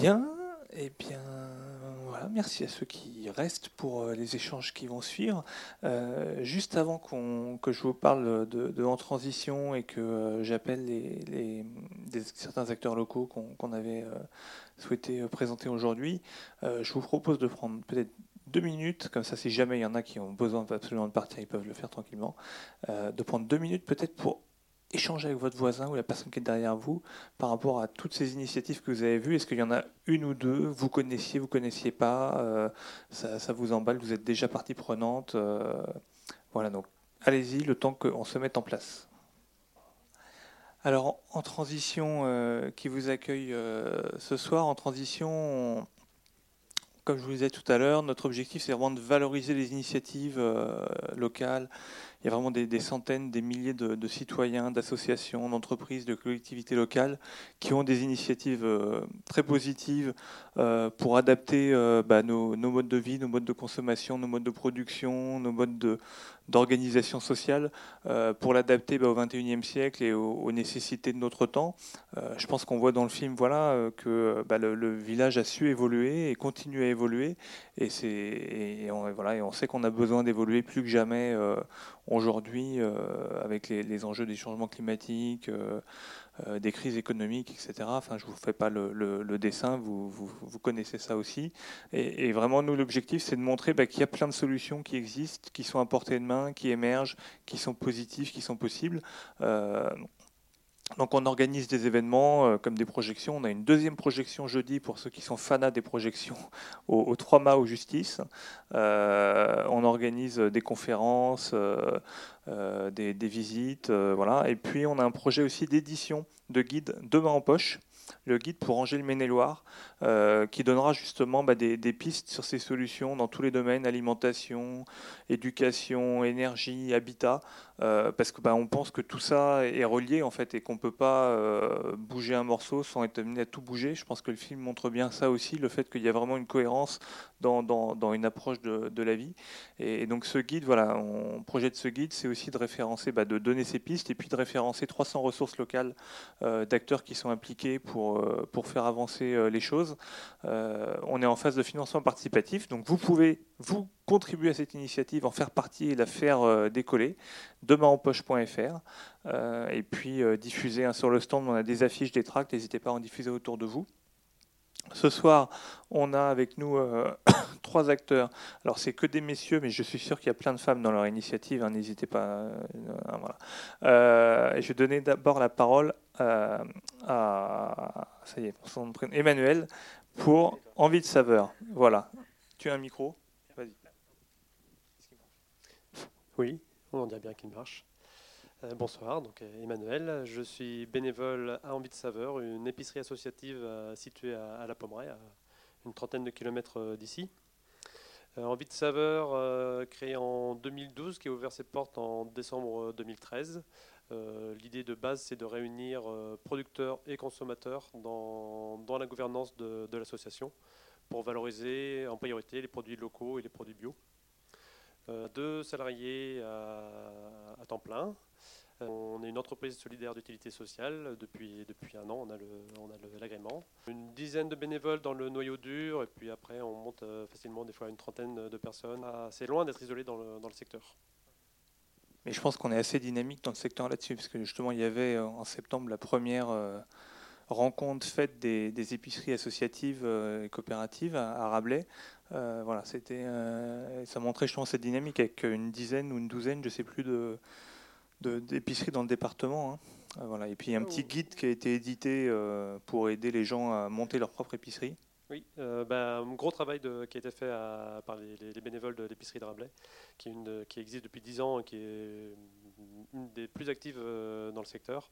Bien, eh bien, voilà, merci à ceux qui restent pour euh, les échanges qui vont suivre. Euh, juste avant que je vous parle de, En Transition et que euh, j'appelle les, certains acteurs locaux qu'on avait souhaité présenter aujourd'hui, je vous propose de prendre peut-être deux minutes, comme ça si jamais il y en a qui ont besoin absolument de partir, ils peuvent le faire tranquillement, de prendre deux minutes peut-être pour échanger avec votre voisin ou la personne qui est derrière vous par rapport à toutes ces initiatives que vous avez vues Est-ce qu'il y en a une ou deux Vous connaissiez, vous connaissiez pas euh, ça, vous emballe Vous êtes déjà partie prenante euh, Voilà, donc allez-y, le temps qu'on se mette en place. Alors, en transition, euh, qui vous accueille ce soir, en transition, comme je vous disais tout à l'heure, notre objectif, c'est vraiment de valoriser les initiatives locales, il y a vraiment des, centaines, des milliers de, citoyens, d'associations, d'entreprises, de collectivités locales qui ont des initiatives euh, très positives euh, pour adapter euh, bah, nos, modes de vie, nos modes de consommation, nos modes de production, nos modes d'organisation sociale, pour l'adapter bah, au XXIe siècle et aux, nécessités de notre temps. je pense qu'on voit dans le film voilà, que bah, le, village a su évoluer et continue à évoluer. Et, et, on, voilà, et on sait qu'on a besoin d'évoluer plus que jamais aujourd'hui euh, avec les, enjeux des changements climatiques, euh, euh, des crises économiques, etc. Enfin, je ne vous fais pas le, dessin, vous, vous, connaissez ça aussi. Et, vraiment, nous, l'objectif, c'est de montrer bah, qu'il y a plein de solutions qui existent, qui sont à portée de main, qui émergent, qui sont positives, qui sont possibles. Donc on organise des événements euh, comme des projections. On a une deuxième projection jeudi pour ceux qui sont fanats des projections au, 3 mâts aux justice. Euh, on organise des conférences, euh, des, des, visites, voilà. Et puis on a un projet aussi d'édition de guide Demain en poche le guide pour Angers le Maine-et-Loire, euh, qui donnera justement bah, des, pistes sur ces solutions dans tous les domaines, alimentation, éducation, énergie, habitat, euh, parce que bah, pense que tout ça est relié en fait et qu'on ne peut pas euh, bouger un morceau sans être amené à tout bouger. Je pense que le film montre bien ça aussi, le fait qu'il y a vraiment une cohérence dans, une approche de, la vie. Et, donc ce guide, voilà, on projette ce guide, c'est aussi de référencer, bah, de donner ces pistes et puis de référencer 300 ressources locales d'acteurs qui sont impliqués pour faire avancer les choses. Euh, on est en phase de financement participatif, donc vous pouvez vous contribuer à cette initiative, en faire partie et la faire décoller. Demainenpoche.fr et puis diffuser hein, sur le stand. On a des affiches, des tracts. N'hésitez pas à en diffuser autour de vous. Ce soir, on a avec nous trois acteurs. Alors, c'est que des messieurs, mais je suis sûr qu'il y a plein de femmes dans leur initiative. Hein, n'hésitez pas. je vais donner d'abord la parole euh, à ça y est, son Emmanuel pour Envie de saveur. Voilà. Tu as un micro? Vas-y. Oui, on dirait bien qu'il marche. Euh, bonsoir, donc euh, Emmanuel. Je suis bénévole à Envie de Saveur, une épicerie associative située à, La Pommeraye, à une trentaine de kilomètres d'ici. Envie de Saveur, créé en 2012, qui a ouvert ses portes en décembre 2013. Euh, l'idée de base, c'est de réunir euh, producteurs et consommateurs dans, la gouvernance de, l'association pour valoriser en priorité les produits locaux et les produits bio. Euh, deux salariés à, temps plein. On est une entreprise solidaire d'utilité sociale. Depuis, depuis un an, on a l'agrément. Une dizaine de bénévoles dans le noyau dur, et puis après, on monte facilement des fois une trentaine de personnes. C'est loin d'être isolé dans le secteur. Mais je pense qu'on est assez dynamique dans le secteur là-dessus, parce que justement, il y avait euh, en septembre la première euh, rencontre faite des, épiceries associatives euh, et coopératives à, Rabelais. voilà, c'était, ça montrait justement cette dynamique avec une dizaine ou une douzaine, je ne sais plus, de, d'épiceries dans le département. Hein. Voilà. Et puis un petit guide qui a été édité pour aider les gens à monter leur propre épicerie. Oui, euh, bah, un gros travail qui a été fait par les, bénévoles de l'épicerie de Rabelais, qui, existe depuis 10 ans et qui est une des plus actives euh, dans le secteur.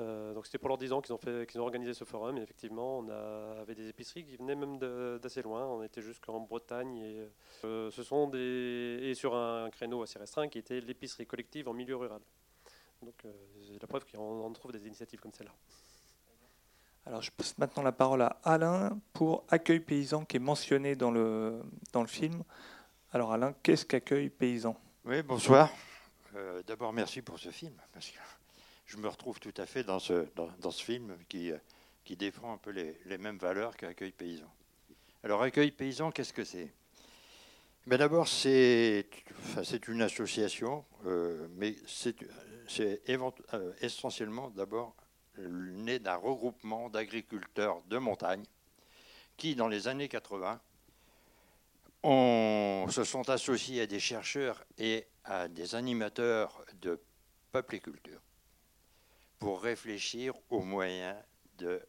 Euh, donc c'était pour leurs 10 ans qu'ils ont, ont organisé ce forum. Et effectivement, on avait des épiceries qui venaient même d'assez loin. On était jusqu'en Bretagne. Et, ce sont des, et sur un créneau assez restreint qui était l'épicerie collective en milieu rural. Donc c'est la preuve qu'on trouve des initiatives comme celle-là. Alors, je passe maintenant la parole à Alain pour Accueil Paysan qui est mentionné dans le, dans le film. Alors, Alain, qu'est-ce qu'Accueil Paysan? Oui, bonsoir. Euh, d'abord, merci pour ce film, parce que je me retrouve tout à fait dans ce, dans, ce film qui, qui défend un peu les, les mêmes valeurs qu'Accueil Paysan. Alors, Accueil Paysan, qu'est-ce que c'est? Ben D'abord, c'est enfin, une association, euh, mais c'est euh, essentiellement d'abord né d'un regroupement d'agriculteurs de montagne qui, dans les années 80, on se sont associés à des chercheurs et à des animateurs de peuple et culture pour réfléchir aux moyens de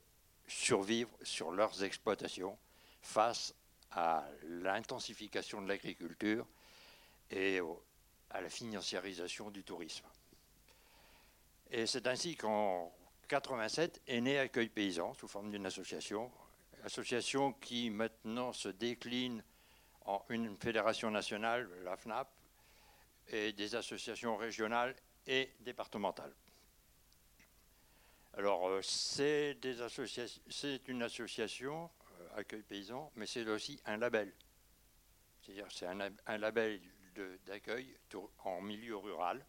survivre sur leurs exploitations face à l'intensification de l'agriculture et à la financiarisation du tourisme. Et c'est ainsi qu'en 87 est né Accueil Paysan sous forme d'une association, association qui maintenant se décline en une fédération nationale, la FNAP, et des associations régionales et départementales. Alors, euh, c'est une association, euh, Accueil Paysan, mais c'est aussi un label. C'est-à-dire c'est un, un, label d'accueil en milieu rural.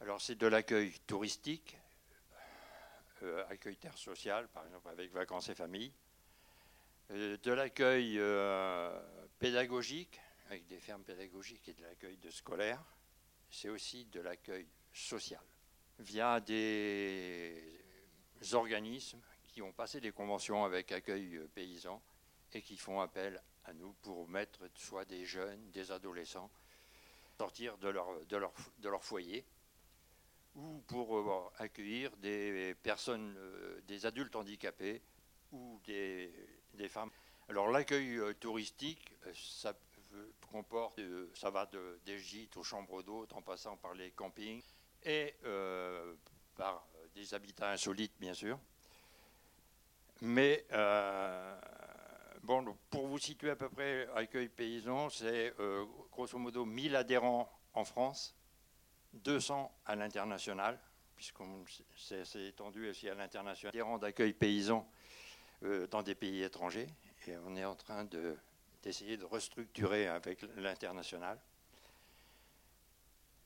Alors, c'est de l'accueil touristique, euh, accueil terre sociale, par exemple avec vacances et familles, euh, de l'accueil euh, pédagogique, avec des fermes pédagogiques et de l'accueil de scolaires. C'est aussi de l'accueil social, via des organismes qui ont passé des conventions avec accueil paysan et qui font appel à nous pour mettre soit des jeunes, des adolescents, sortir de leur, de leur, de leur foyer ou pour accueillir des personnes, des adultes handicapés ou des, femmes. Alors l'accueil euh, touristique, euh, ça comporte, euh, ça va de, des gîtes aux chambres d'hôtes en passant par les campings et par des habitats insolites bien sûr. Mais bon, pour vous situer à peu près, accueil paysan, c'est grosso modo 1000 adhérents en France, 200 à l'international, puisqu'on s'est étendu aussi à l'international. Adhérents d'accueil paysan euh, dans des pays étrangers. Et on est en train d'essayer de, restructurer avec l'international.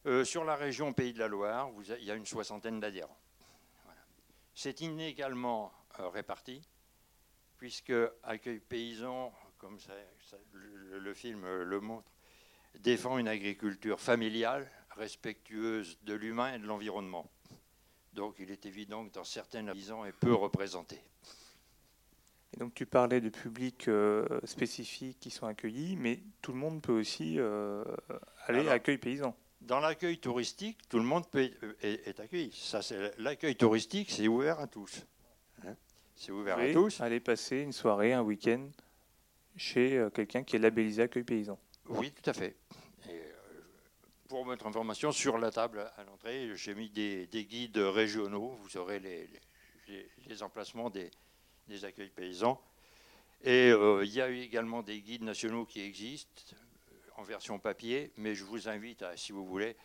Euh, sur la région Pays de la Loire, il y a une soixantaine d'adhérents. C'est inégalement euh, réparti, puisque Accueil Paysan, comme le, film le montre, défend une agriculture familiale, respectueuse de l'humain et de l'environnement. Donc il est évident que dans certaines paysans est peu représenté. Et donc tu parlais de publics euh, spécifiques qui sont accueillis, mais tout le monde peut aussi euh, aller à accueil paysan. Dans l'accueil touristique, tout le monde peut, euh, est, accueilli. Ça, c'est l'accueil touristique, c'est ouvert à tous. Hein. c'est ouvert à tous. Aller passer une soirée, un week-end chez quelqu'un qui est labellisé accueil paysan. Oui, tout à fait. Pour votre information, sur la table à l'entrée, j'ai mis des, guides régionaux. Vous aurez les, emplacements des, accueils paysans. Et euh, il y a également des guides nationaux qui existent euh, en version papier, mais je vous invite, si vous voulez,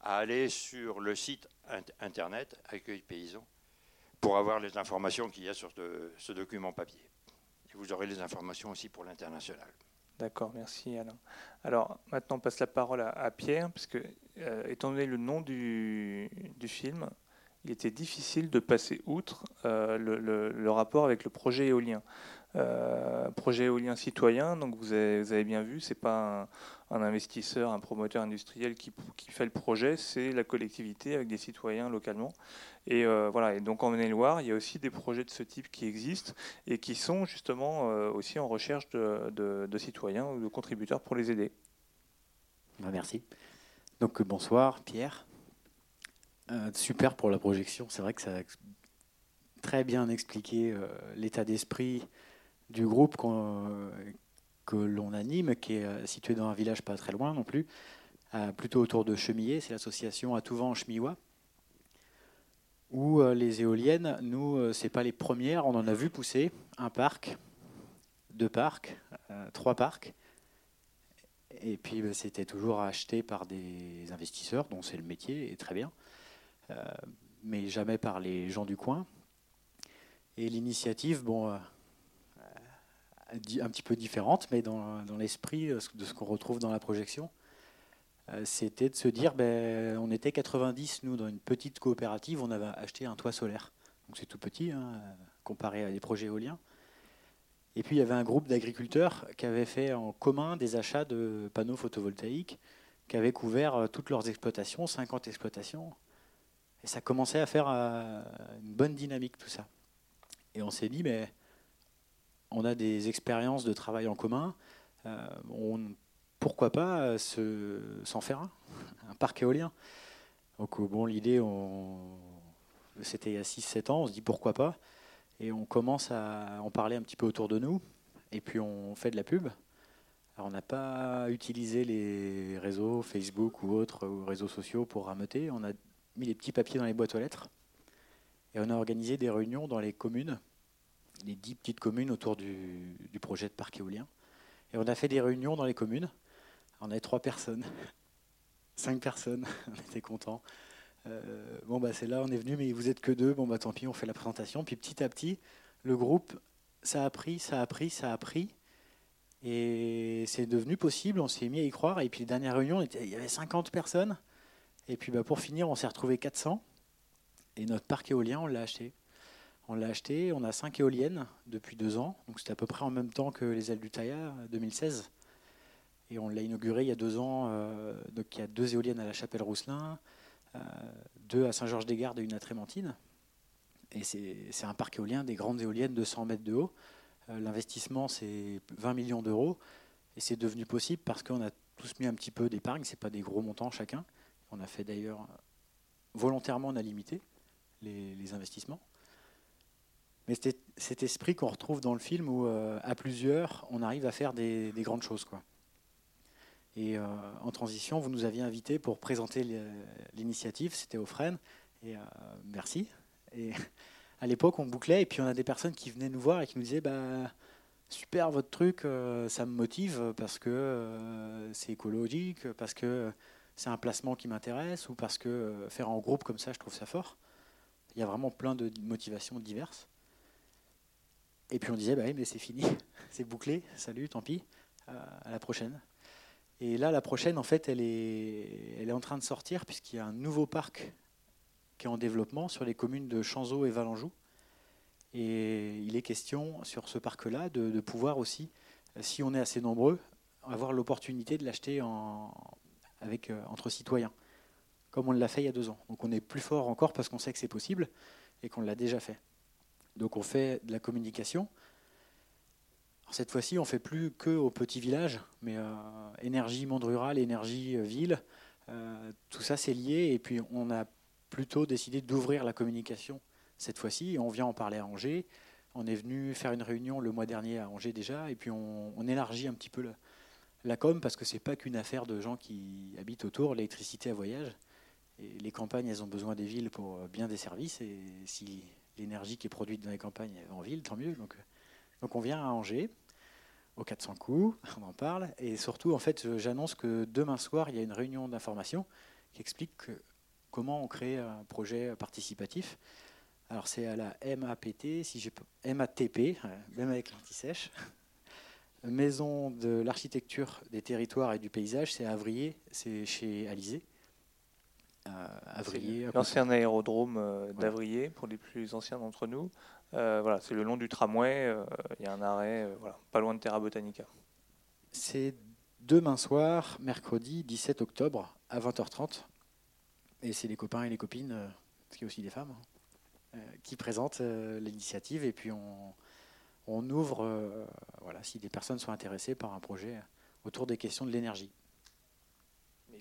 à aller sur le site internet Accueil Paysan pour avoir les informations qu'il y a sur ce document papier. Et vous aurez les informations aussi pour l'international. D'accord, merci Alain. Alors maintenant on passe la parole à, Pierre, puisque euh, étant donné le nom du, film, il était difficile de passer outre euh, le, rapport avec le projet éolien. Euh, projet éolien citoyen, donc vous avez, bien vu, c'est pas un, investisseur, un promoteur industriel qui, fait le projet, c'est la collectivité avec des citoyens localement. Et euh, voilà. Et donc en Maine-et-Loire, il y a aussi des projets de ce type qui existent et qui sont justement aussi en recherche de, de, citoyens ou de contributeurs pour les aider. Bah, merci. Donc bonsoir Pierre. Euh, super pour la projection. C'est vrai que ça a très bien expliqué euh, l'état d'esprit du groupe que l'on anime, qui est euh, situé dans un village pas très loin non plus, plutôt autour de Chemillé. C'est l'association Atouvent-Chemillois. Où les éoliennes, nous, c'est pas les premières. On en a vu pousser un parc, deux parcs, trois parcs. Et puis bah, c'était toujours acheté par des investisseurs, dont c'est le métier, et très bien. Euh, mais jamais par les gens du coin. Et l'initiative, bon, euh, un petit peu différente, mais dans, l'esprit de ce qu'on retrouve dans la projection, euh, c'était de se dire, ben, on était 90, nous, dans une petite coopérative, on avait acheté un toit solaire. donc c'est tout petit hein, comparé à des projets éoliens. Et puis il y avait un groupe d'agriculteurs qui avait fait en commun des achats de panneaux photovoltaïques, qui avaient couvert euh, toutes leurs exploitations, 50 exploitations. Et ça commençait à faire euh, une bonne dynamique tout ça. Et on s'est dit, mais on a des expériences de travail en commun, euh, pourquoi pas s'en faire un, un parc éolien Donc bon, l'idée, c'était il y a 6-7 ans, on se dit pourquoi pas. Et on commence à en parler un petit peu autour de nous. Et puis on fait de la pub. On n'a pas utilisé les réseaux Facebook ou autres réseaux sociaux pour rameuter. On a mis les petits papiers dans les boîtes aux lettres. Et on a organisé des réunions dans les communes, les dix petites communes autour du, projet de parc éolien. Et on a fait des réunions dans les communes. On avait trois personnes, cinq personnes. on était contents. Euh, bon, bah, c'est là, on est venu, mais vous êtes que deux. Bon, bah, tant pis, on fait la présentation. Puis petit à petit, le groupe, ça a pris, ça a pris, ça a pris. Et c'est devenu possible, on s'est mis à y croire. Et puis, les dernières réunions, il y avait 50 personnes. Et puis, bah, pour finir, on s'est retrouvé 400. Et notre parc éolien, on l'a acheté. On l'a acheté, on a 5 éoliennes depuis deux ans. Donc, c'était à peu près en même temps que les ailes du Taillard, 2016. Et on l'a inauguré il y a deux ans. Euh, donc, il y a deux éoliennes à la Chapelle-Rousselin. Euh, deux à Saint-Georges-des-Gardes et une à Trémentine. Et c'est un parc éolien, des grandes éoliennes de 100 mètres de haut. Euh, l'investissement, c'est 20 millions d'euros. Et c'est devenu possible parce qu'on a tous mis un petit peu d'épargne. Ce pas des gros montants chacun. On a fait d'ailleurs, volontairement, on a limité les, investissements. Mais c'était cet esprit qu'on retrouve dans le film où, euh, à plusieurs, on arrive à faire des, des grandes choses. Quoi. Et euh, en transition, vous nous aviez invités pour présenter l'initiative, c'était au et euh, merci. Et à l'époque, on bouclait, et puis on a des personnes qui venaient nous voir et qui nous disaient bah, Super votre truc, ça me motive parce que c'est écologique, parce que c'est un placement qui m'intéresse, ou parce que faire en groupe comme ça, je trouve ça fort. Il y a vraiment plein de motivations diverses. Et puis on disait bah oui, mais c'est fini, c'est bouclé, salut, tant pis, à la prochaine. Et là, la prochaine, en fait, elle est, elle est en train de sortir puisqu'il y a un nouveau parc qui est en développement sur les communes de Chanzeau et Valenjou. Et il est question sur ce parc-là de, pouvoir aussi, si on est assez nombreux, avoir l'opportunité de l'acheter avec, euh, entre citoyens, comme on l'a fait il y a deux ans. Donc on est plus fort encore parce qu'on sait que c'est possible et qu'on l'a déjà fait. Donc on fait de la communication, cette fois-ci, on fait plus que au petit village, mais euh, énergie monde rural, énergie euh, ville, euh, tout ça c'est lié. Et puis on a plutôt décidé d'ouvrir la communication cette fois-ci. On vient en parler à Angers. On est venu faire une réunion le mois dernier à Angers déjà, et puis on, élargit un petit peu la com parce que c'est pas qu'une affaire de gens qui habitent autour. L'électricité à voyage. Les campagnes, elles ont besoin des villes pour bien des services. Et si l'énergie qui est produite dans les campagnes en ville, tant mieux. Donc, donc on vient à Angers aux 400 coups, on en parle. Et surtout, en fait, j'annonce que demain soir, il y a une réunion d'information qui explique comment on crée un projet participatif. Alors c'est à la MAPT, si j'ai MATP, même avec l'anti-sèche. Maison de l'architecture des territoires et du paysage, c'est à Avrier, c'est chez Alizé. Euh, L'ancien aérodrome euh, d'Avrier, pour les plus anciens d'entre nous. Euh, voilà, c'est le long du tramway. Euh, il y a un arrêt, euh, voilà, pas loin de Terra Botanica. C'est demain soir, mercredi 17 octobre, à 20h30. Et c'est les copains et les copines, parce qu'il y a aussi des femmes, qui présentent l'initiative. Et puis on, on ouvre, voilà, si des personnes sont intéressées par un projet autour des questions de l'énergie.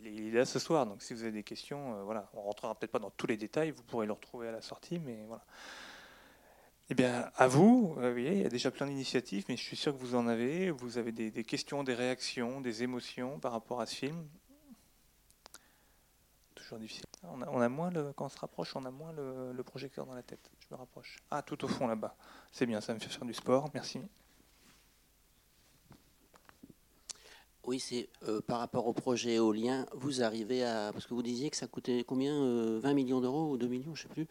Il est là ce soir, donc si vous avez des questions, voilà, on rentrera peut-être pas dans tous les détails, vous pourrez le retrouver à la sortie, mais voilà. Eh bien, à vous, euh, il y a déjà plein d'initiatives, mais je suis sûr que vous en avez. Vous avez des, questions, des réactions, des émotions par rapport à ce film. Toujours difficile. On a, moins le, quand on se rapproche, on a moins le, projecteur dans la tête. Je me rapproche. Ah, tout au fond là-bas. C'est bien, ça me fait faire du sport. Merci. Oui, c'est euh, par rapport au projet éolien, vous arrivez à. Parce que vous disiez que ça coûtait combien 20 euh, millions d'euros ou 2 millions, je ne sais plus.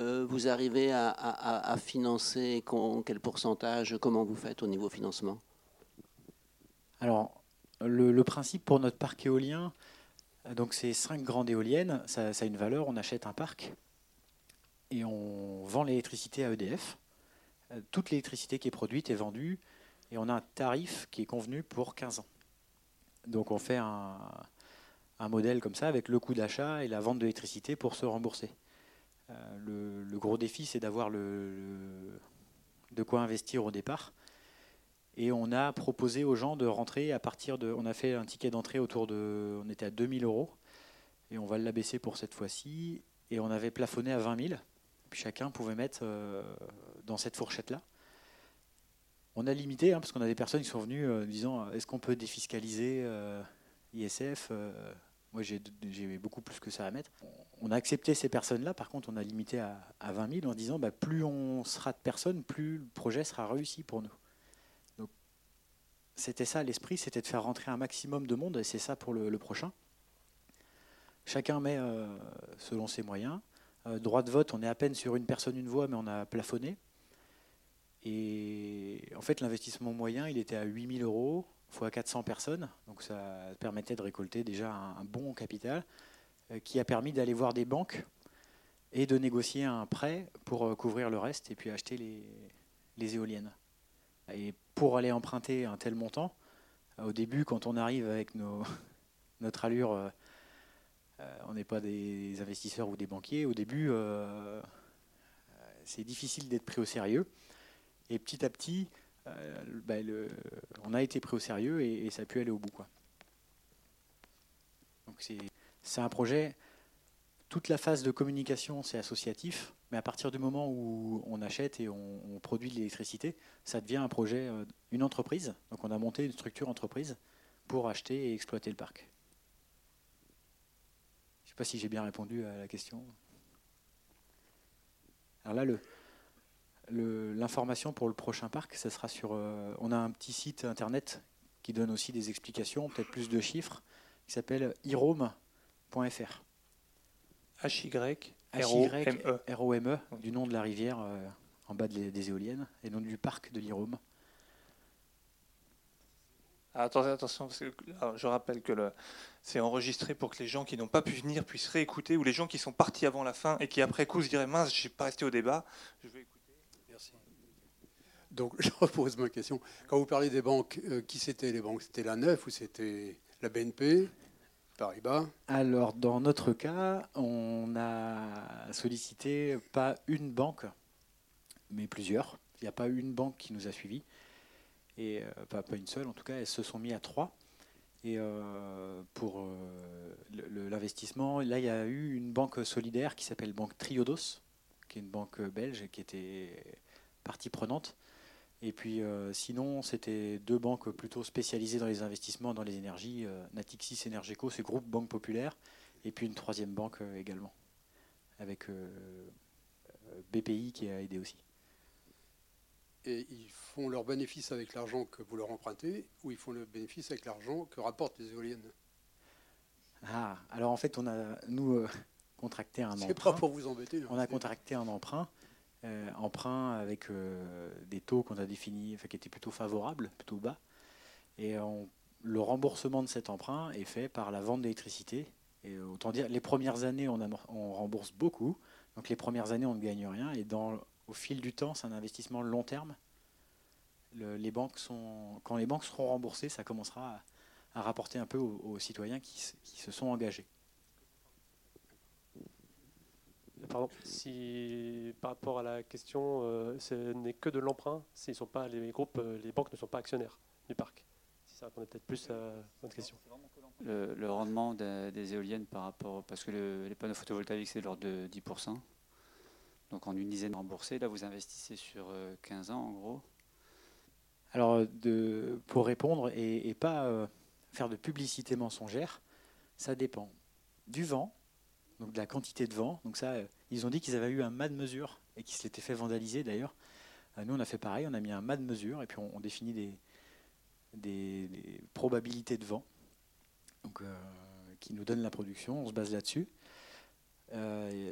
Euh, vous arrivez à, financer quel pourcentage Comment vous faites au niveau financement? Alors, le, principe pour notre parc éolien, donc c'est cinq grandes éoliennes, ça, a une valeur, on achète un parc. et on vend l'électricité à EDF. Toute l'électricité qui est produite est vendue et on a un tarif qui est convenu pour 15 ans. Donc on fait un, modèle comme ça avec le coût d'achat et la vente d'électricité pour se rembourser. Euh, le, gros défi, c'est d'avoir de quoi investir au départ. Et on a proposé aux gens de rentrer à partir de. On a fait un ticket d'entrée autour de. On était à 2000 euros. Et on va l'abaisser pour cette fois-ci. Et on avait plafonné à 20 000. Puis chacun pouvait mettre euh, dans cette fourchette-là. On a limité, hein, parce qu'on a des personnes qui sont venues euh, disant est-ce qu'on peut défiscaliser euh, ISF Moi, j'ai beaucoup plus que ça à mettre. On a accepté ces personnes-là. Par contre, on a limité à, 20 000 en disant bah, plus on sera de personnes, plus le projet sera réussi pour nous. C'était ça l'esprit, c'était de faire rentrer un maximum de monde, et c'est ça pour le, prochain. Chacun met selon ses moyens. droit de vote, on est à peine sur une personne, une voix, mais on a plafonné. Et en fait, l'investissement moyen, il était à 8000 euros fois 400 personnes. Donc ça permettait de récolter déjà un, bon capital euh, qui a permis d'aller voir des banques et de négocier un prêt pour euh, couvrir le reste et puis acheter les, éoliennes. Et pour aller emprunter un tel montant, au début, quand on arrive avec notre allure, euh, on n'est pas des investisseurs ou des banquiers, au début, c'est difficile d'être pris au sérieux. Et petit à petit, euh, bah, on a été pris au sérieux et, ça a pu aller au bout. Donc c'est un projet, toute la phase de communication, c'est associatif, mais à partir du moment où on achète et on, produit de l'électricité, ça devient un projet, euh, une entreprise. Donc on a monté une structure entreprise pour acheter et exploiter le parc. Je ne sais pas si j'ai bien répondu à la question. Alors là, le, L'information pour le prochain parc, ça sera sur. Euh, on a un petit site internet qui donne aussi des explications, peut-être plus de chiffres, qui s'appelle irome.fr. H-Y-R-O-M-E. du nom de la rivière euh, en bas des éoliennes, et non du parc de l'Irome. Ah, attention, attention je rappelle que c'est enregistré pour que les gens qui n'ont pas pu venir puissent réécouter, ou les gens qui sont partis avant la fin et qui après coup se diraient mince, je n'ai pas resté au débat. Je vais donc, je repose ma question. Quand vous parlez des banques, euh, qui c'était les banques? C'était la Neuf ou c'était la BNP Paribas? Alors, dans notre cas, on a sollicité pas une banque, mais plusieurs. Il n'y a pas une banque qui nous a suivis, et euh, pas, une seule en tout cas. Elles se sont mis à trois. Et euh, pour l'investissement, là, il y a eu une banque solidaire qui s'appelle Banque Triodos, qui est une banque belge qui était partie prenante. Et puis euh, sinon, c'était deux banques plutôt spécialisées dans les investissements dans les énergies, euh, Natixis Energeco, c'est Groupe Banque Populaire, et puis une troisième banque euh, également, avec BPI qui a aidé aussi. Et ils font leur bénéfice avec l'argent que vous leur empruntez, ou ils font le bénéfice avec l'argent que rapportent les éoliennes? Ah, alors en fait, on a, nous, contracté un emprunt. C'est pas pour vous embêter. On a contracté un emprunt euh, emprunt avec euh, des taux qu'on a définis, qui étaient plutôt favorables, plutôt bas. Et le remboursement de cet emprunt est fait par la vente d'électricité. Et autant dire, les premières années, on, rembourse beaucoup. Donc les premières années, on ne gagne rien. Et au fil du temps, c'est un investissement long terme. les banques sont, quand les banques seront remboursées, ça commencera à, rapporter un peu aux, citoyens qui se sont engagés. Pardon, si par rapport à la question, euh, ce n'est que de l'emprunt, s'ils sont pas les groupes, euh, les banques ne sont pas actionnaires du parc. Si ça répondait peut-être plus à votre question. Le, rendement des, éoliennes par rapport, parce que les panneaux photovoltaïques c'est de l'ordre de 10%. Donc en une dizaine remboursée, là vous investissez sur 15 euh, ans en gros. Alors de, pour répondre et, et pas faire de publicité mensongère, ça dépend du vent, donc de la quantité de vent. Donc ça, euh, ils ont dit qu'ils avaient eu un mât de mesure et qu'ils s'étaient fait vandaliser d'ailleurs. Euh, nous, on a fait pareil, on a mis un mât de mesure et puis on, définit des, probabilités de vent donc, euh, qui nous donnent la production. On se base là-dessus.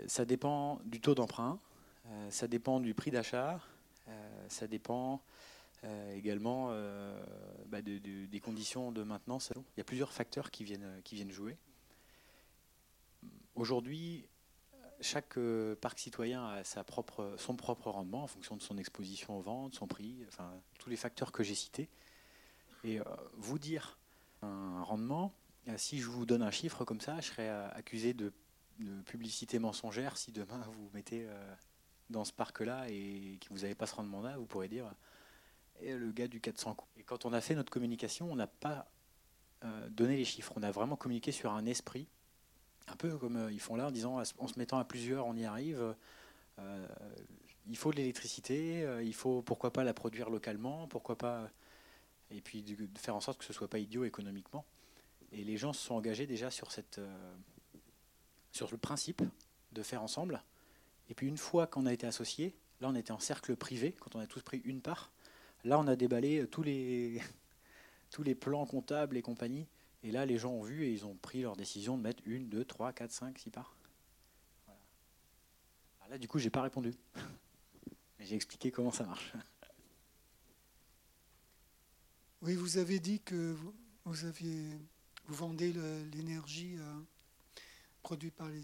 ça dépend du taux d'emprunt, ça dépend du prix d'achat, ça dépend également bah, des conditions de maintenance. Il y a plusieurs facteurs qui viennent, qui viennent jouer. Aujourd'hui, chaque euh, parc citoyen a sa propre, son propre rendement en fonction de son exposition aux ventes, son prix, enfin tous les facteurs que j'ai cités. Et euh, vous dire un rendement, euh, si je vous donne un chiffre comme ça, je serais accusé de, publicité mensongère si demain vous mettez dans ce parc-là et que vous n'avez pas ce rendement-là, vous pourrez dire et le gars du 400 coups. Et quand on a fait notre communication, on n'a pas donné les chiffres, on a vraiment communiqué sur un esprit un peu comme euh, ils font là, en disant en se mettant à plusieurs, on y arrive. Euh, il faut de l'électricité, euh, il faut pourquoi pas la produire localement, pourquoi pas. Et puis de, faire en sorte que ce soit pas idiot économiquement. Et les gens se sont engagés déjà sur, cette, sur le principe de faire ensemble. Et puis une fois qu'on a été associés, là on était en cercle privé, quand on a tous pris une part, là on a déballé tous les, tous les plans comptables et compagnie et là, les gens ont vu et ils ont pris leur décision de mettre une, deux, trois, quatre, cinq, six parts. là, du coup, j'ai pas répondu. j'ai expliqué comment ça marche. Oui, vous avez dit que vous, aviez, vous vendez l'énergie euh, produite par les.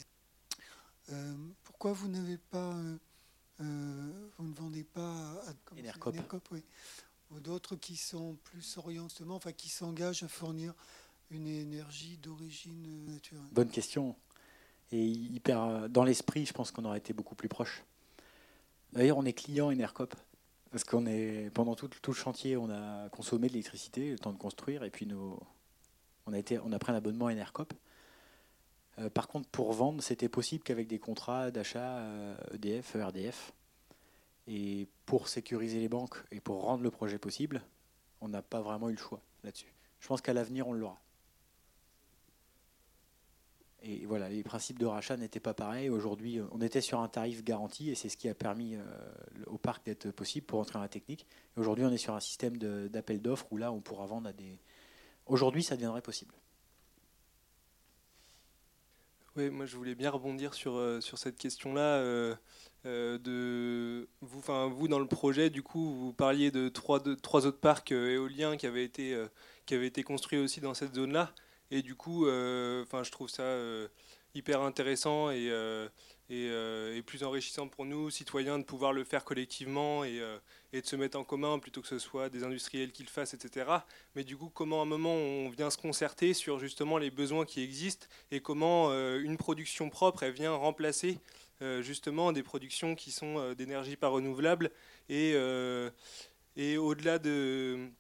Euh, pourquoi vous n'avez pas, euh, vous ne vendez pas à, Enercop, oui, ou d'autres qui sont plus orientés, enfin qui s'engagent à fournir une énergie d'origine naturelle Bonne question. Et hyper dans l'esprit, je pense qu'on aurait été beaucoup plus proche. D'ailleurs, on est client Enercop. Parce qu'on est pendant tout, tout, le chantier, on a consommé de l'électricité, le temps de construire, et puis nos, on a été, on a pris un abonnement Enercop. Euh, par contre, pour vendre, c'était possible qu'avec des contrats d'achat EDF, euh, e ERDF. Et pour sécuriser les banques et pour rendre le projet possible, on n'a pas vraiment eu le choix là-dessus. Je pense qu'à l'avenir, on l'aura. Et voilà, les principes de rachat n'étaient pas pareils. Aujourd'hui, euh, on était sur un tarif garanti et c'est ce qui a permis euh, au parc d'être possible pour entrer dans la technique. Aujourd'hui, on est sur un système d'appel d'offres où là, on pourra vendre à des. Aujourd'hui, ça deviendrait possible. Oui, moi je voulais bien rebondir sur, euh, sur cette question-là. de vous, enfin, vous, dans le projet, du coup, vous parliez de trois, de, trois autres parcs éoliens qui avaient été, qui avaient été construits aussi dans cette zone-là. Et du coup, euh, enfin, je trouve ça euh, hyper intéressant et, euh, et, plus enrichissant pour nous, citoyens, de pouvoir le faire collectivement et, de se mettre en commun plutôt que ce soit des industriels qui le fassent, etc. Mais du coup, comment à un moment on vient se concerter sur justement les besoins qui existent et comment une production propre elle vient remplacer justement des productions qui sont d'énergie pas renouvelable et au-delà de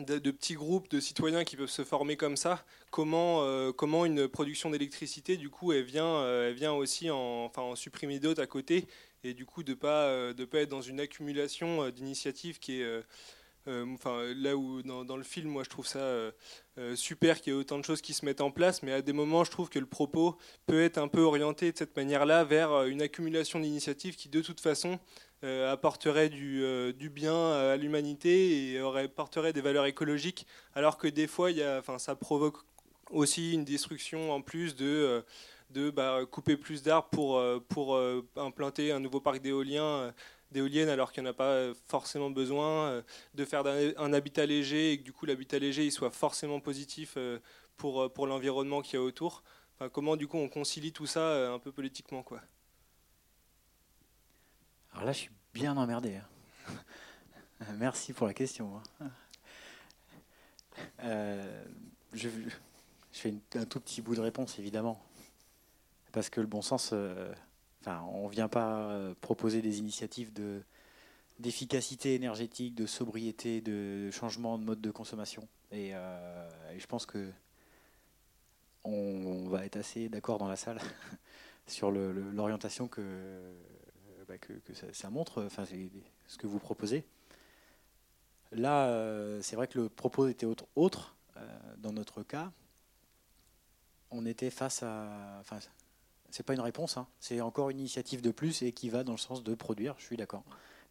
de, petits groupes de citoyens qui peuvent se former comme ça, comment, euh, comment une production d'électricité, du coup, elle vient, euh, elle vient aussi en, enfin, en supprimer d'autres à côté, et du coup, de ne pas, euh, de pas être dans une accumulation d'initiatives qui est... enfin, là où dans, dans, le film, moi je trouve ça super qu'il y ait autant de choses qui se mettent en place, mais à des moments, je trouve que le propos peut être un peu orienté de cette manière-là vers une accumulation d'initiatives qui, de toute façon, apporterait du, euh, du, bien à l'humanité et apporterait des valeurs écologiques, alors que des fois, ça provoque aussi une destruction en plus de, euh, bah, couper plus d'arbres pour, implanter un nouveau parc d'éoliennes alors qu'il n'y en a pas forcément besoin, de faire un habitat léger et que du coup l'habitat léger il soit forcément positif pour, l'environnement qui y a autour. Comment du coup on concilie tout ça un peu politiquement quoi alors là, je suis bien emmerdé. Hein. Merci pour la question. Hein. Euh, je, fais un tout petit bout de réponse, évidemment. Parce que le bon sens, euh, enfin, on ne vient pas euh, proposer des initiatives de, d'efficacité énergétique, de sobriété, de changement de mode de consommation. Et, je pense que on, va être assez d'accord dans la salle sur l'orientation que bah, que, ça, montre, enfin, ce que vous proposez. Là, euh, c'est vrai que le propos était autre. autre euh, dans notre cas, on était face à. Enfin, c'est pas une réponse, hein. c'est encore une initiative de plus et qui va dans le sens de produire. Je suis d'accord.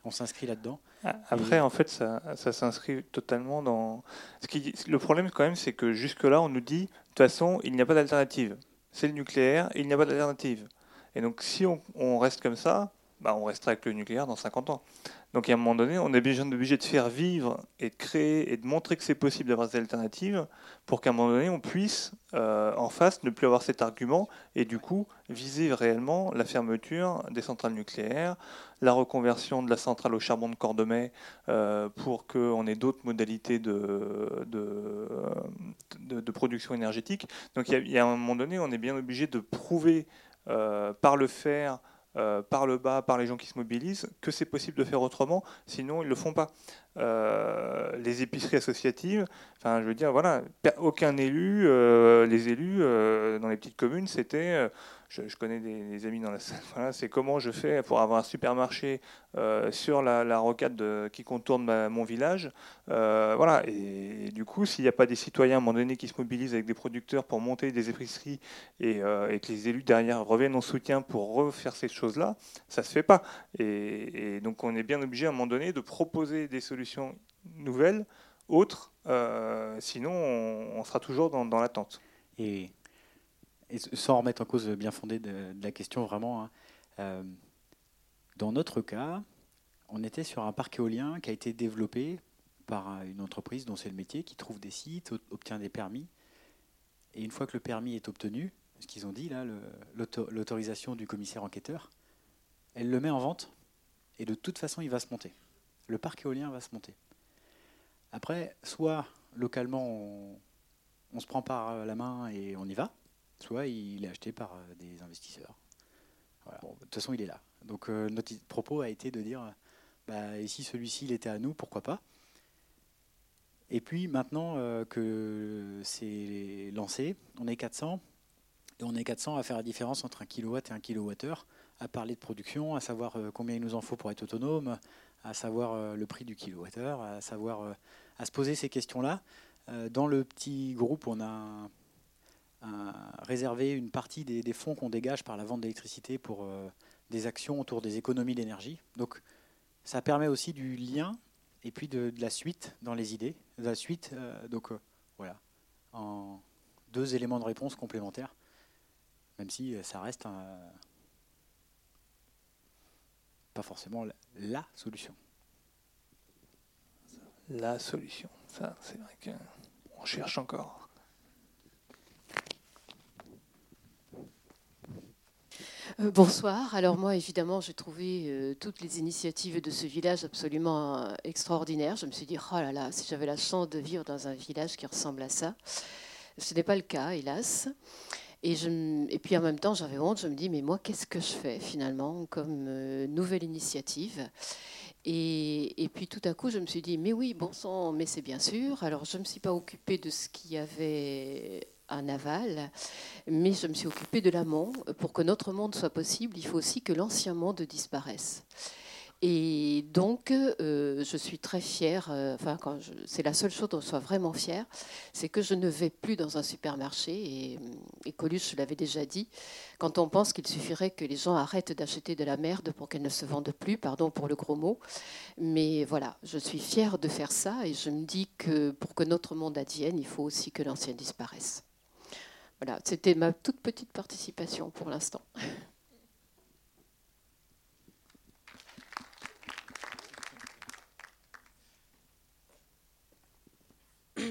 On s'inscrit là-dedans. Ah, après, en fait, ça, s'inscrit totalement dans. Ce qui, le problème, quand même, c'est que jusque-là, on nous dit de toute façon, il n'y a pas d'alternative. C'est le nucléaire, il n'y a pas d'alternative. Et donc, si on, on reste comme ça, bah, on restera avec le nucléaire dans 50 ans. Donc à un moment donné, on est obligé, de faire vivre et de créer et de montrer que c'est possible d'avoir des alternatives pour qu'à un moment donné, on puisse euh, en face ne plus avoir cet argument et du coup viser réellement la fermeture des centrales nucléaires, la reconversion de la centrale au charbon de Cordemais euh, pour qu'on ait d'autres modalités de, production énergétique. Donc il y, un moment donné, on est bien obligé de prouver euh, par le faire euh, par le bas, par les gens qui se mobilisent, que c'est possible de faire autrement, sinon ils ne le font pas. Euh, les épiceries associatives, enfin je veux dire, voilà, aucun élu, euh, les élus dans les petites communes, c'était je, connais des, amis dans la salle. C'est comment je fais pour avoir un supermarché euh, sur la, rocade qui contourne mon village. Euh, voilà. Et, du coup, s'il n'y a pas des citoyens à un moment donné qui se mobilisent avec des producteurs pour monter des épiceries et, euh, que les élus derrière reviennent en soutien pour refaire ces choses-là, ça se fait pas. Et, donc, on est bien obligé à un moment donné de proposer des solutions nouvelles, autres. sinon, on, sera toujours dans, dans l'attente. Et sans remettre en cause le bien fondé de, la question vraiment, hein, euh, dans notre cas, on était sur un parc éolien qui a été développé par une entreprise dont c'est le métier, qui trouve des sites, obtient des permis. Et une fois que le permis est obtenu, ce qu'ils ont dit là, l'autorisation du commissaire enquêteur, elle le met en vente et de toute façon il va se monter. Le parc éolien va se monter. Après, soit localement on se prend par la main et on y va, soit il est acheté par euh, des investisseurs. de toute façon, il est là. Donc euh, notre propos a été de dire, bah, et si celui-ci il était à nous, pourquoi pas? Et puis maintenant euh, que c'est lancé, on est 400, et on est 400 à faire la différence entre un kilowatt et un kilowattheure, à parler de production, à savoir combien il nous en faut pour être autonome, à savoir le prix du kilowattheure, à savoir à se poser ces questions-là. Dans le petit groupe, on a réserver une partie des, fonds qu'on dégage par la vente d'électricité pour euh, des actions autour des économies d'énergie. Donc ça permet aussi du lien et puis de, la suite dans les idées. De la suite, euh, donc euh, voilà, en deux éléments de réponse complémentaires, même si ça reste pas forcément la, solution. La solution, ça c'est vrai qu'on cherche encore. Euh, bonsoir. Alors moi, évidemment, j'ai trouvé euh, toutes les initiatives de ce village absolument euh, extraordinaires. Je me suis dit, oh là là, si j'avais la chance de vivre dans un village qui ressemble à ça. Ce n'est pas le cas, hélas. Et puis en même temps, j'avais honte. Je me dis, mais moi, qu'est-ce que je fais finalement comme nouvelle initiative? Et, et, puis tout à coup, je me suis dit, mais oui, bon sang, mais c'est bien sûr. Alors je ne me suis pas occupée de ce qui avait un aval, mais je me suis occupée de l'amont. Pour que notre monde soit possible, il faut aussi que l'ancien monde disparaisse. Et donc, euh, je suis très fière, euh, enfin, c'est la seule chose dont je sois vraiment fière, c'est que je ne vais plus dans un supermarché. Et, et Coluche l'avait déjà dit, quand on pense qu'il suffirait que les gens arrêtent d'acheter de la merde pour qu'elle ne se vende plus, pardon pour le gros mot. Mais voilà, je suis fière de faire ça et je me dis que pour que notre monde advienne, il faut aussi que l'ancien disparaisse. Voilà, c'était ma toute petite participation pour l'instant.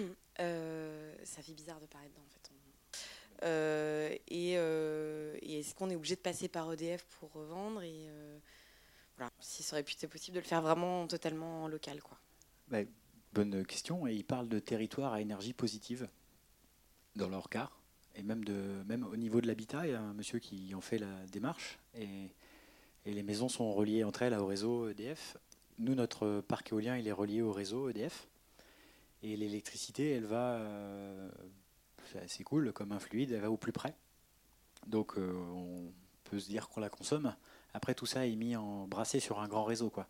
Euh, ça fait bizarre de parler dedans en fait. Euh, euh, et, est-ce qu'on est obligé de passer par EDF pour revendre et voilà, si ça aurait pu être possible de le faire vraiment totalement local quoi. Bah, bonne question. Et ils parlent de territoire à énergie positive dans leur cas et même, de, même au niveau de l'habitat, il y a un monsieur qui en fait la démarche et, les maisons sont reliées entre elles au réseau EDF. Nous, notre parc éolien, il est relié au réseau EDF et l'électricité, elle va, euh, c'est cool, comme un fluide, elle va au plus près. Donc euh, on peut se dire qu'on la consomme. Après, tout ça est mis en brassé sur un grand réseau. Quoi.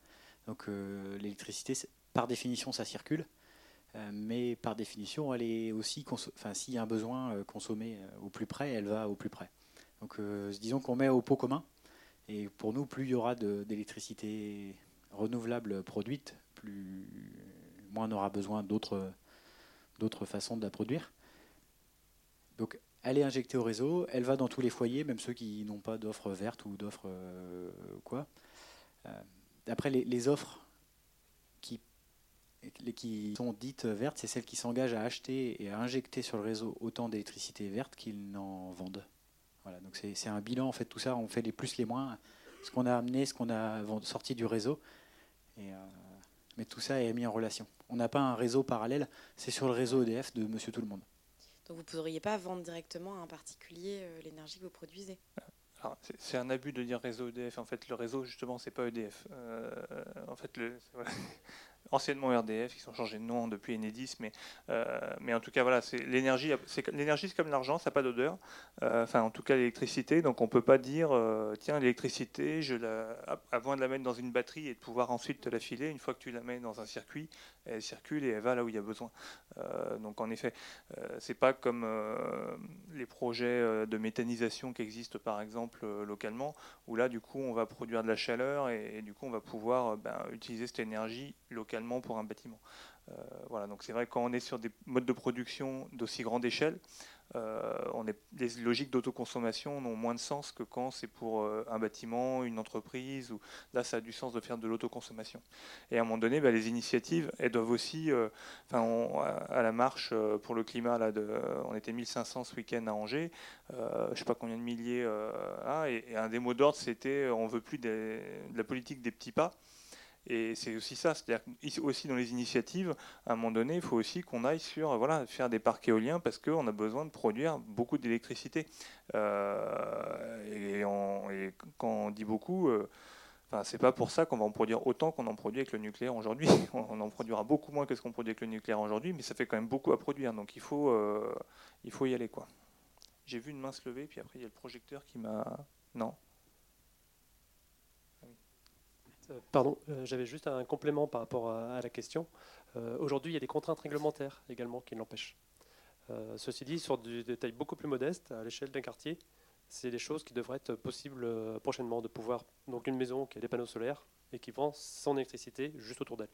Donc euh, l'électricité, par définition, ça circule. Euh, mais par définition, elle est aussi, enfin, s'il y a un besoin euh, consommé euh, au plus près, elle va au plus près. Donc, disons qu'on met au pot commun. Et pour nous, plus il y aura d'électricité renouvelable produite, moins on aura besoin d'autres d'autres façons de la produire. Donc, elle est injectée au réseau, elle va dans tous les foyers, même ceux qui n'ont pas d'offre verte ou d'offre quoi. après, les, offres qui sont dites vertes, c'est celles qui s'engagent à acheter et à injecter sur le réseau autant d'électricité verte qu'ils n'en vendent. Voilà, donc c'est un bilan en fait tout ça, on fait les plus les moins, ce qu'on a amené, ce qu'on a sorti du réseau, et, euh, mais tout ça est mis en relation. On n'a pas un réseau parallèle, c'est sur le réseau EDF de Monsieur Tout le Monde. Donc vous ne pourriez pas vendre directement à un particulier euh, l'énergie que vous produisez? C'est un abus de dire réseau EDF. En fait, le réseau, justement, c'est pas EDF. Euh, en fait, le, anciennement RDF, ils ont changé de nom depuis Enedis, mais, euh, mais en tout cas, voilà, l'énergie, c'est comme l'argent, ça n'a pas d'odeur, euh, enfin en tout cas l'électricité, donc on ne peut pas dire, euh, tiens, l'électricité, avant de la mettre dans une batterie et de pouvoir ensuite te la filer, une fois que tu la mets dans un circuit, elle circule et elle va là où il y a besoin. donc en effet, c'est pas comme les projets de méthanisation qui existent par exemple localement, où là du coup on va produire de la chaleur et, du coup on va pouvoir ben, utiliser cette énergie pour un bâtiment. Euh, voilà, donc c'est vrai que quand on est sur des modes de production d'aussi grande échelle, euh, on est, les logiques d'autoconsommation n'ont moins de sens que quand c'est pour euh, un bâtiment, une entreprise, où là ça a du sens de faire de l'autoconsommation. Et à un moment donné, bah, les initiatives, elles doivent aussi, à la marche pour le climat, là, on était 1500 ce week-end à Angers, je ne sais pas combien de milliers, et, un des mots d'ordre c'était on veut plus de la politique des petits pas. Et c'est aussi ça, c'est-à-dire aussi dans les initiatives, à un moment donné, il faut aussi qu'on aille sur voilà, faire des parcs éoliens parce qu'on a besoin de produire beaucoup d'électricité. Euh, et, quand on dit beaucoup, euh, enfin, c'est pas pour ça qu'on va en produire autant qu'on en produit avec le nucléaire aujourd'hui. on en produira beaucoup moins que ce qu'on produit avec le nucléaire aujourd'hui, mais ça fait quand même beaucoup à produire. Donc il faut, euh, il faut y aller. quoi. J'ai vu une main se lever, puis après il y a le projecteur qui m'a... Non Euh, pardon, euh, j'avais juste un complément par rapport à, la question. Euh, aujourd'hui, il y a des contraintes réglementaires également qui l'empêchent. ceci dit, sur des tailles beaucoup plus modestes, à l'échelle d'un quartier, c'est des choses qui devraient être possibles prochainement, de pouvoir, donc une maison qui a des panneaux solaires et qui vend son électricité juste autour d'elle.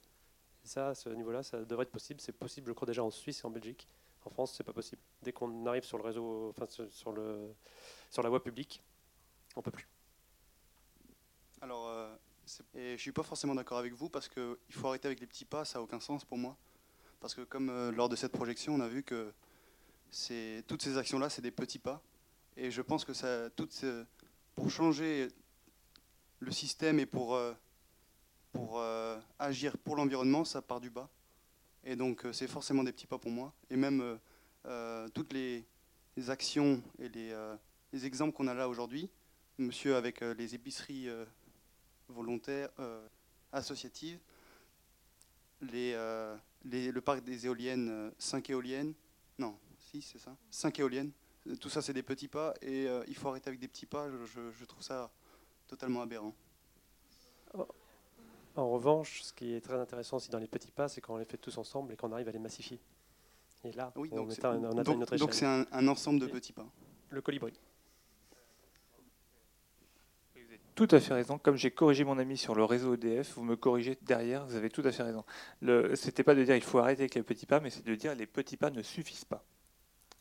Et ça, à ce niveau-là, ça devrait être possible. C'est possible, je crois, déjà en Suisse et en Belgique. En France, c'est pas possible. Dès qu'on arrive sur le réseau, enfin, sur, le, sur la voie publique, on peut plus. Et je suis pas forcément d'accord avec vous parce qu'il faut arrêter avec les petits pas, ça n'a aucun sens pour moi. Parce que comme euh, lors de cette projection, on a vu que toutes ces actions-là, c'est des petits pas. Et je pense que ça, pour changer le système et pour, euh, pour euh, agir pour l'environnement, ça part du bas. Et donc c'est forcément des petits pas pour moi. Et même toutes les, actions et les, les exemples qu'on a là aujourd'hui, monsieur avec les épiceries volontaire, euh, associative. Euh, les, le parc des éoliennes, 5 euh, éoliennes, non, 6 c'est ça? 5 éoliennes. Tout ça, c'est des petits pas et il faut arrêter avec des petits pas. Je, trouve ça totalement aberrant. En revanche, ce qui est très intéressant aussi dans les petits pas, c'est quand on les fait tous ensemble et qu'on arrive à les massifier. Et là, oui, on, donc atteint, une autre Donc c'est un, un, ensemble de petits pas. Le colibri tout à fait raison. Comme j'ai corrigé mon ami sur le réseau EDF, vous me corrigez derrière, vous avez tout à fait raison. Ce n'était pas de dire il faut arrêter avec les petits pas, mais c'est de dire les petits pas ne suffisent pas.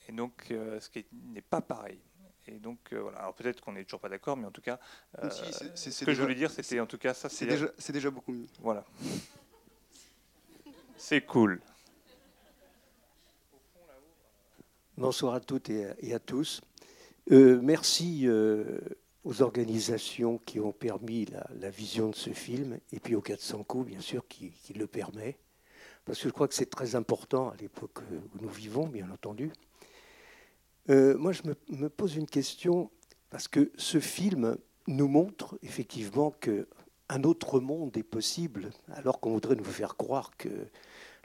Et donc, euh, ce qui n'est pas pareil. Et donc, euh, voilà. Alors peut-être qu'on n'est toujours pas d'accord, mais en tout cas, euh, ce que je voulais dire, c'était en tout cas ça. C'est déjà, déjà, beaucoup mieux. Voilà. c'est cool. Bonsoir à toutes et à, tous. merci aux organisations qui ont permis la, vision de ce film, et puis au 400 coups, bien sûr, qui, le permet. Parce que je crois que c'est très important à l'époque où nous vivons, bien entendu. Euh, moi, je me, pose une question, parce que ce film nous montre effectivement qu'un autre monde est possible, alors qu'on voudrait nous faire croire que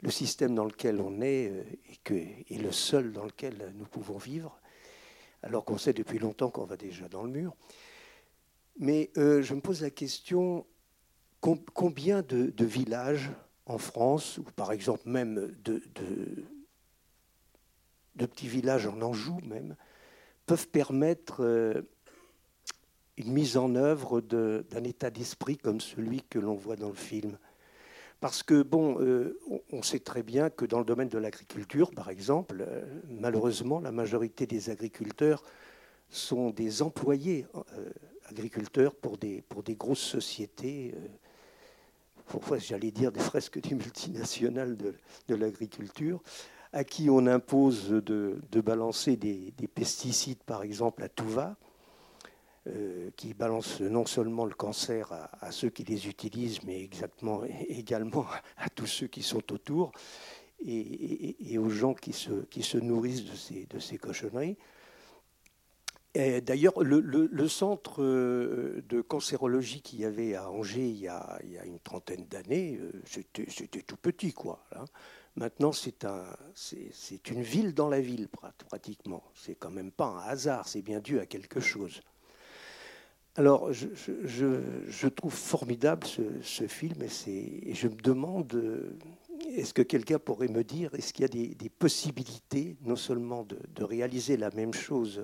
le système dans lequel on est euh, est, est le seul dans lequel nous pouvons vivre, alors qu'on sait depuis longtemps qu'on va déjà dans le mur. Mais euh, je me pose la question, combien de, villages en France, ou par exemple même de, petits villages en Anjou même, peuvent permettre euh, une mise en œuvre d'un état d'esprit comme celui que l'on voit dans le film? Parce que, bon, euh, on sait très bien que dans le domaine de l'agriculture, par exemple, malheureusement, la majorité des agriculteurs sont des employés agriculteurs pour des, pour des grosses sociétés, euh, j'allais dire, des fresques des multinationales de, l'agriculture, à qui on impose de, balancer des, pesticides, par exemple, à tout va, euh, qui balancent non seulement le cancer à, ceux qui les utilisent, mais exactement, également à tous ceux qui sont autour, et, aux gens qui se, nourrissent de ces cochonneries. D'ailleurs, le, centre euh, de cancérologie qu'il y avait à Angers il y a, une trentaine d'années, euh, c'était tout petit, quoi. Hein. Maintenant, c'est un, une ville dans la ville, pratiquement. C'est quand même pas un hasard, c'est bien dû à quelque chose. Alors, je, trouve formidable ce, film et, je me demande, euh, est-ce que quelqu'un pourrait me dire, est-ce qu'il y a des, possibilités non seulement de, réaliser la même chose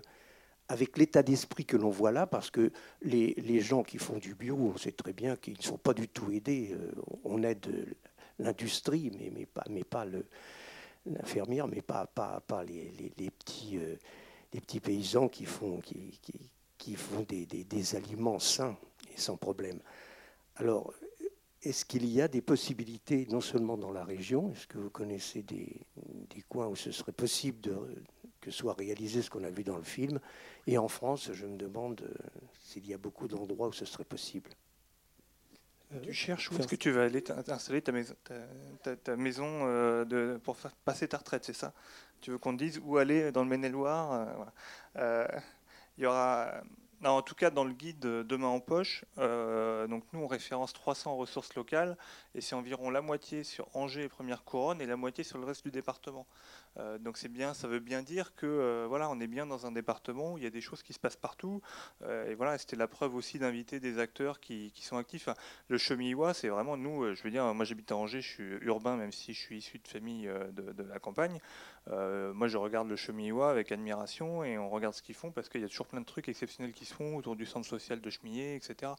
avec l'état d'esprit que l'on voit là, parce que les, gens qui font du bio, on sait très bien qu'ils ne sont pas du tout aidés. Euh, on aide l'industrie, mais, mais pas, mais pas l'infirmière, mais pas, pas, pas les, petits, euh, les petits paysans qui font, qui, qui, font des, des, aliments sains et sans problème. Alors, est-ce qu'il y a des possibilités, non seulement dans la région, est-ce que vous connaissez des, des coins où ce serait possible de, que soit réalisé ce qu'on a vu dans le film. Et en France, je me demande euh, s'il y a beaucoup d'endroits où ce serait possible. Euh, tu cherches où est-ce que tu vas aller installer ta maison, ta, maison euh, de, pour faire passer ta retraite, c'est ça? Tu veux qu'on te dise où aller dans le Maine-et-Loire? Il y aura en tout cas, dans le guide Demain en poche, euh, donc nous on référence 300 ressources locales et c'est environ la moitié sur Angers et Première Couronne et la moitié sur le reste du département. Euh, donc c'est bien, ça veut bien dire que euh, voilà, on est bien dans un département où il y a des choses qui se passent partout. et voilà, c'était la preuve aussi d'inviter des acteurs qui, sont actifs. le Chemiwa, c'est vraiment nous. je veux dire, moi j'habite à Angers, je suis urbain même si je suis issu de famille de, la campagne. Moi je regarde le Chemiwa avec admiration et on regarde ce qu'ils font parce qu'il y a toujours plein de trucs exceptionnels qui se autour du centre social de Chemillé, etc.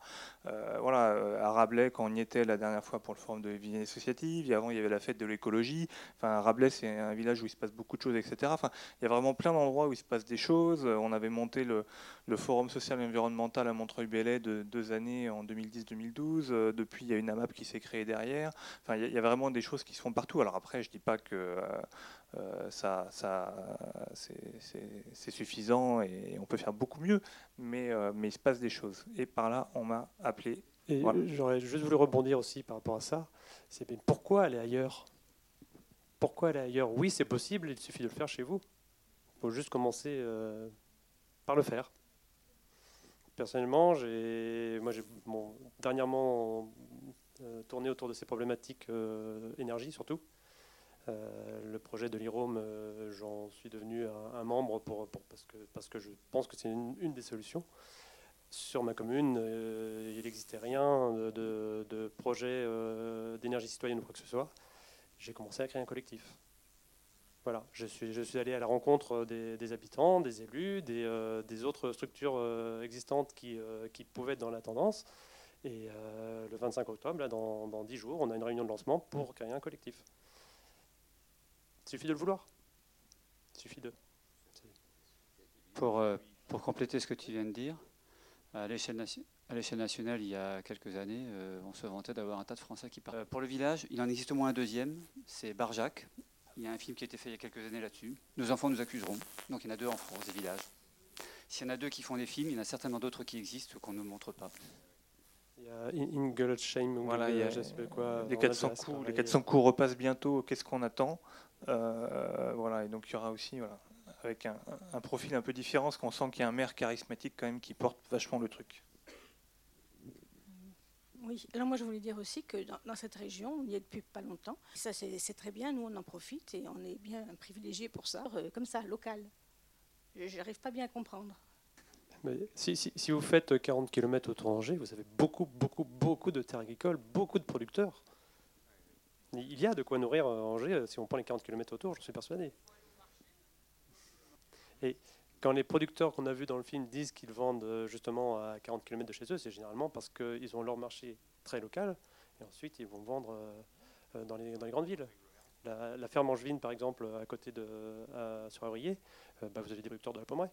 Euh, voilà, euh, à Rabelais, quand on y était la dernière fois pour le forum de vie associative, avant il y avait la fête de l'écologie. Enfin, Rabelais, c'est un village où il se passe beaucoup de choses, etc. Enfin, il y a vraiment plein d'endroits où il se passe des choses. Euh, on avait monté le, forum social et environnemental à Montreuil-Bellay de deux années en 2010-2012. depuis, il y a une AMAP qui s'est créée derrière. Enfin, il y, a vraiment des choses qui se font partout. Alors après, je dis pas que euh, ça, ça c'est suffisant et on peut faire beaucoup mieux, mais, euh, mais il se passe des choses. Et par là, on m'a appelé. Et j'aurais juste voulu rebondir aussi par rapport à ça. C'est pourquoi aller ailleurs? Pourquoi aller ailleurs? Oui, c'est possible, il suffit de le faire chez vous. Il faut juste commencer euh, par le faire. Personnellement, j'ai, moi, j'ai dernièrement tourné autour de ces problématiques énergie surtout. Euh, le projet de l'IROM, euh, j'en suis devenu un, membre pour, parce, que, parce que je pense que c'est une, des solutions. Sur ma commune, euh, il n'existait rien de, projet d'énergie citoyenne ou quoi que ce soit. J'ai commencé à créer un collectif. Voilà, je suis, je suis allé à la rencontre des, habitants, des élus, des, autres structures existantes qui, qui, pouvaient être dans la tendance. Et le 25 octobre, là, dans, dans 10 jours, on a une réunion de lancement pour créer un collectif. Il suffit de le vouloir. Il suffit de. Pour, euh, pour compléter ce que tu viens de dire, à l'échelle nationale, il y a quelques années, euh, on se vantait d'avoir un tas de Français qui parlent. pour le village, il en existe au moins un deuxième, c'est Barjac. Il y a un film qui a été fait il y a quelques années là-dessus. Nos enfants nous accuseront. Donc il y en a deux en France, des villages. S'il y en a deux qui font des films, il y en a certainement d'autres qui existent qu'on ne montre pas. Il y a Ingelheim, voilà, il y a, je sais pas quoi. Les 400 coups, les 400 coups repassent bientôt. Qu'est-ce qu'on attend? euh, voilà, et donc il y aura aussi, voilà, avec un, profil un peu différent, parce qu'on sent qu'il y a un maire charismatique quand même qui porte vachement le truc. Oui, alors moi je voulais dire aussi que dans, cette région, on y est depuis pas longtemps. Ça c'est très bien, nous on en profite et on est bien privilégiés pour ça, euh, comme ça, local. Je n'arrive pas bien à comprendre. Mais si, si, si, vous faites 40 km autour d'Angers, vous avez beaucoup, beaucoup, beaucoup de terres agricoles, beaucoup de producteurs. Il y a de quoi nourrir euh, Angers euh, si on prend les 40 km autour, je suis persuadé. Et quand les producteurs qu'on a vus dans le film disent qu'ils vendent euh, justement à 40 km de chez eux, c'est généralement parce qu'ils ont leur marché très local et ensuite ils vont vendre dans les, grandes villes. La, ferme Angevine, par exemple, à côté de sur Aurier, bah, vous avez des producteurs de la pommeraie.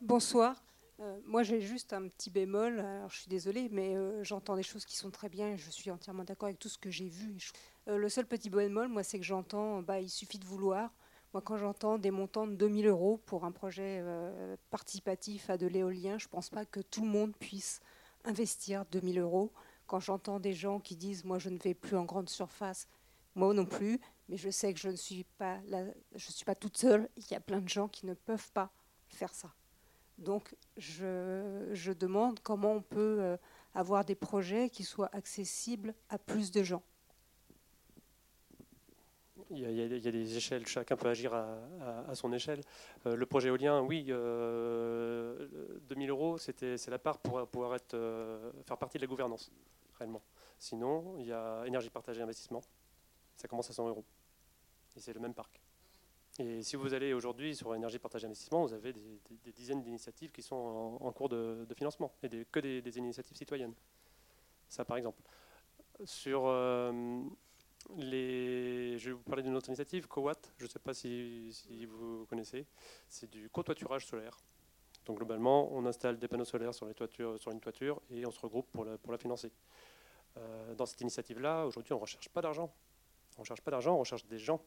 Bonsoir. Euh, moi, j'ai juste un petit bémol. Alors, je suis désolée, mais euh, j'entends des choses qui sont très bien. Et je suis entièrement d'accord avec tout ce que j'ai vu. Euh, le seul petit bémol, moi, c'est que j'entends, bah, il suffit de vouloir. Moi, quand j'entends des montants de 2000 euros pour un projet participatif à de l'éolien, je ne pense pas que tout le monde puisse investir 2000 euros. Quand j'entends des gens qui disent, moi, je ne vais plus en grande surface, moi non plus, mais je sais que je ne suis pas, je suis pas toute seule. Il y a plein de gens qui ne peuvent pas faire ça. Donc, je, demande comment on peut euh, avoir des projets qui soient accessibles à plus de gens. Il y, a, des échelles, chacun peut agir à, son échelle. Euh, le projet éolien, oui, euh, 2000 euros, c'est la part pour pouvoir être, euh, faire partie de la gouvernance, réellement. Sinon, il y a énergie partagée investissement, ça commence à 100 euros. Et c'est le même parc. Et si vous allez aujourd'hui sur énergie partagée investissement, vous avez des, dizaines d'initiatives qui sont en, cours de, financement, et que des, initiatives citoyennes. Ça, par exemple. Sur euh, les. Je vais vous parler d'une autre initiative, CoWatt, je ne sais pas si, vous connaissez. C'est du cotoiturage solaire. Donc, globalement, on installe des panneaux solaires sur, une toiture et on se regroupe pour la, pour la financer. Euh, dans cette initiative-là, aujourd'hui, on ne recherche pas d'argent. On ne recherche pas d'argent, on recherche des gens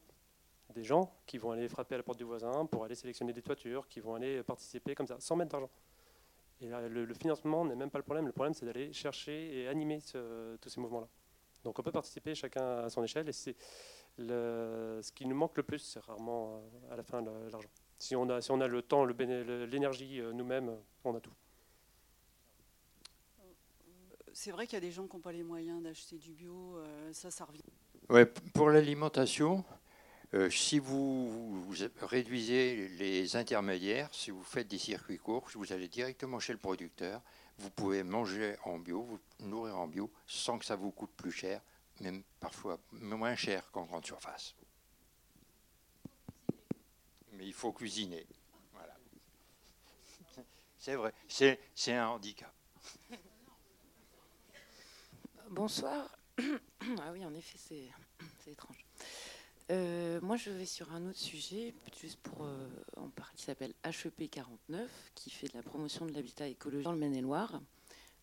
des gens qui vont aller frapper à la porte du voisin pour aller sélectionner des toitures, qui vont aller participer comme ça, sans mettre d'argent. Et le, financement n'est même pas le problème. Le problème, c'est d'aller chercher et animer tous ces mouvements-là. Donc on peut participer chacun à son échelle. Et c'est ce qui nous manque le plus, c'est rarement euh, à la fin l'argent. Si on a, si on a le temps, l'énergie euh, nous-mêmes, on a tout. C'est vrai qu'il y a des gens qui n'ont pas les moyens d'acheter du bio. Euh, ça, ça revient. Ouais, pour l'alimentation, euh, si vous, réduisez les intermédiaires, si vous faites des circuits courts, vous allez directement chez le producteur, vous pouvez manger en bio, vous nourrir en bio, sans que ça vous coûte plus cher, même parfois moins cher qu'en grande surface. Mais il faut cuisiner. C'est vrai, c'est un handicap. Bonsoir. Ah oui, en effet, c'est étrange. Euh, moi, je vais sur un autre sujet, juste pour euh, en parler, qui s'appelle HEP 49, qui fait de la promotion de l'habitat écologique dans le Maine-et-Loire.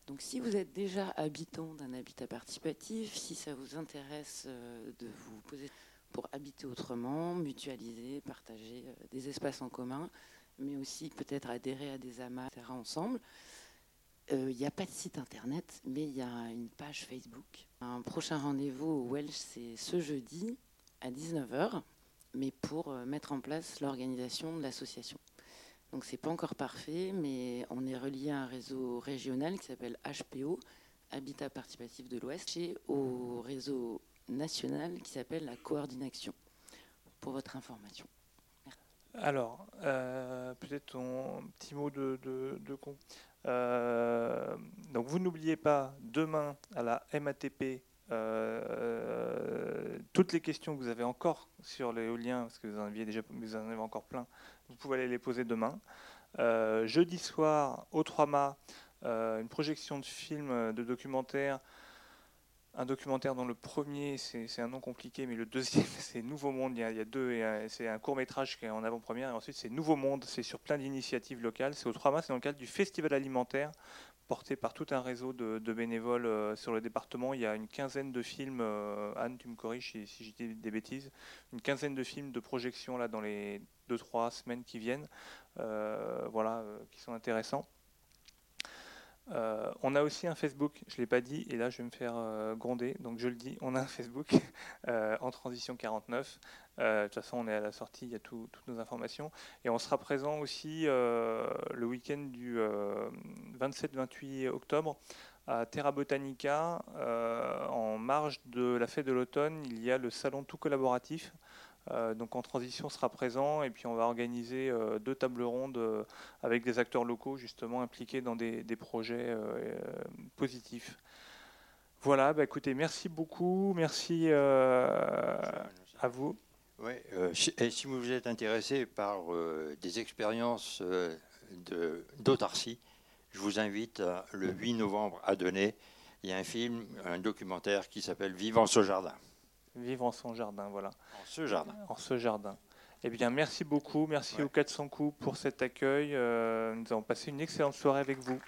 Donc, si vous êtes déjà habitant d'un habitat participatif, si ça vous intéresse euh, de vous poser pour habiter autrement, mutualiser, partager des espaces en commun, mais aussi peut-être adhérer à des amas, etc. ensemble, il n'y a pas de site internet, mais il y a une page Facebook. Un prochain rendez-vous au Welsh, c'est ce jeudi à 19h, mais pour euh, mettre en place l'organisation de l'association. Donc c'est pas encore parfait, mais on est relié à un réseau régional qui s'appelle HPO, Habitat Participatif de l'Ouest, et au réseau national qui s'appelle la Coordination, pour votre information. Alors, euh, peut-être un petit mot de, de, euh, donc vous n'oubliez pas, demain à la MATP, euh, toutes les questions que vous avez encore sur l'éolien, parce que vous en aviez déjà, vous en avez encore plein, vous pouvez aller les poser demain. Euh, jeudi soir, au 3 mâts, euh, une projection de film, de documentaire. Un documentaire dont le premier, c'est un nom compliqué, mais le deuxième, c'est Nouveau Monde. Il y a, deux, c'est un court métrage qui est en avant-première. Et ensuite, c'est Nouveau Monde. C'est sur plein d'initiatives locales. C'est au 3 mâts, c'est dans le cadre du Festival alimentaire porté par tout un réseau de, bénévoles euh, sur le département. Il y a une quinzaine de films, euh, Anne, tu me corriges si, si, dis des bêtises, une quinzaine de films de projection là, dans les 2-3 semaines qui viennent, euh, voilà, qui sont intéressants. Euh, on a aussi un Facebook, je ne l'ai pas dit, et là je vais me faire euh, gronder, donc je le dis, on a un Facebook euh, en transition 49. de toute façon, on est à la sortie, il y a toutes nos informations. Et on sera présent aussi le week-end du 27-28 octobre à Terra Botanica. en marge de la fête de l'automne, il y a le salon tout collaboratif donc en transition sera présent et puis on va organiser euh, deux tables rondes euh, avec des acteurs locaux justement impliqués dans des, projets positifs. Voilà, bah, écoutez, merci beaucoup, merci à vous. Si vous êtes intéressé par des expériences d'autarcie, je vous invite le 8 novembre à Donner. Il y a un film, un documentaire qui s'appelle Vivant ce jardin. Vivre en son jardin, voilà. En ce jardin. En ce jardin. Eh bien, merci beaucoup. Merci aux 400 coups pour cet accueil. Euh, nous avons passé une excellente soirée avec vous.